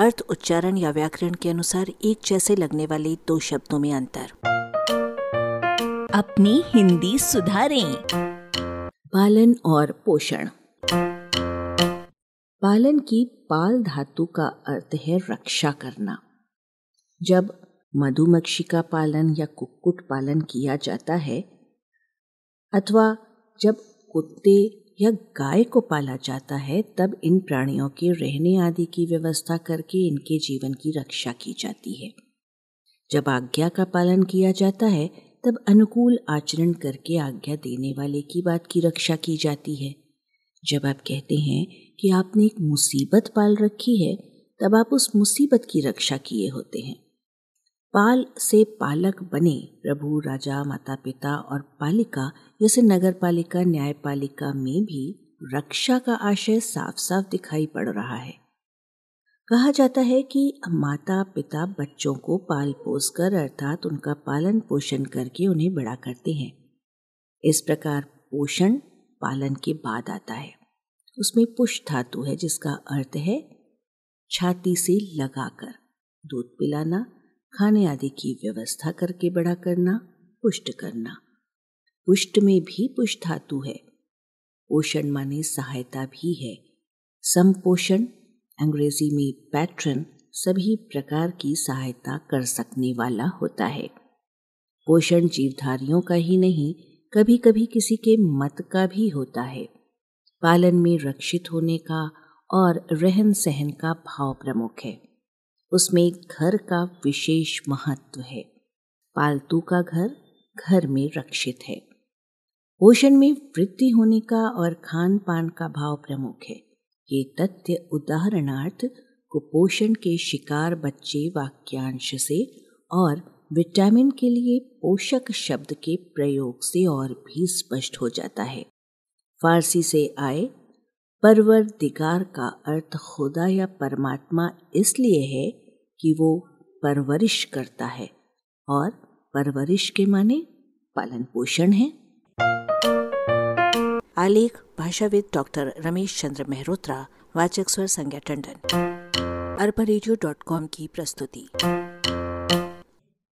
अर्थ उच्चारण या व्याकरण के अनुसार एक जैसे लगने वाले दो शब्दों में अंतर। अपनी हिंदी सुधारें। पालन और पोषण। पालन की पाल धातु का अर्थ है रक्षा करना। जब मधुमक्खी का पालन या कुक्कुट पालन किया जाता है अथवा जब कुत्ते या गाय को पाला जाता है, तब इन प्राणियों के रहने आदि की व्यवस्था करके इनके जीवन की रक्षा की जाती है। जब आज्ञा का पालन किया जाता है, तब अनुकूल आचरण करके आज्ञा देने वाले की बात की रक्षा की जाती है। जब आप कहते हैं कि आपने एक मुसीबत पाल रखी है, तब आप उस मुसीबत की रक्षा किए होते हैं। पाल से पालक बने प्रभु, राजा माता पिता और पालिका, जैसे नगर पालिका न्यायपालिका में भी रक्षा का आशय साफ़ साफ़ दिखाई पड़ रहा है। कहा जाता है कि माता पिता बच्चों को पाल पोस कर अर्थात उनका पालन पोषण करके उन्हें बड़ा करते हैं। इस प्रकार पोषण पालन के बाद आता है। उसमें पुष धातु है, जिसका अर्थ है छाती से लगाकर, दूध पिलाना खाने आदि की व्यवस्था करके बड़ा करना, पुष्ट करना। पुष्ट में भी पुष्ट धातु है। पोषण माने सहायता भी है। संपोषण, अंग्रेज़ी में पैट्रन सभी प्रकार की सहायता कर सकने वाला होता है। पोषण जीवधारियों का ही नहीं कभी कभी किसी के मत का भी होता है। पालन में रक्षित होने का और रहन सहन का भाव प्रमुख है। उसमें घर का विशेष महत्व है। पालतू का घर घर में रक्षित है। पोषण में वृद्धि होने का और खान पान का भाव प्रमुख है। ये तथ्य उदाहरणार्थ कुपोषण के शिकार बच्चे वाक्यांश से और विटामिन के लिए पोषक शब्द के प्रयोग से और भी स्पष्ट हो जाता है। फारसी से आए परवर दिगार का अर्थ खुदा या परमात्मा इसलिए है कि वो परवरिश करता है और परवरिश के माने पालन पोषण है। आलेख, भाषाविद डॉक्टर रमेश चंद्र मेहरोत्रा, वाचक स्वर संज्ञा टंडन। अरबा की प्रस्तुति।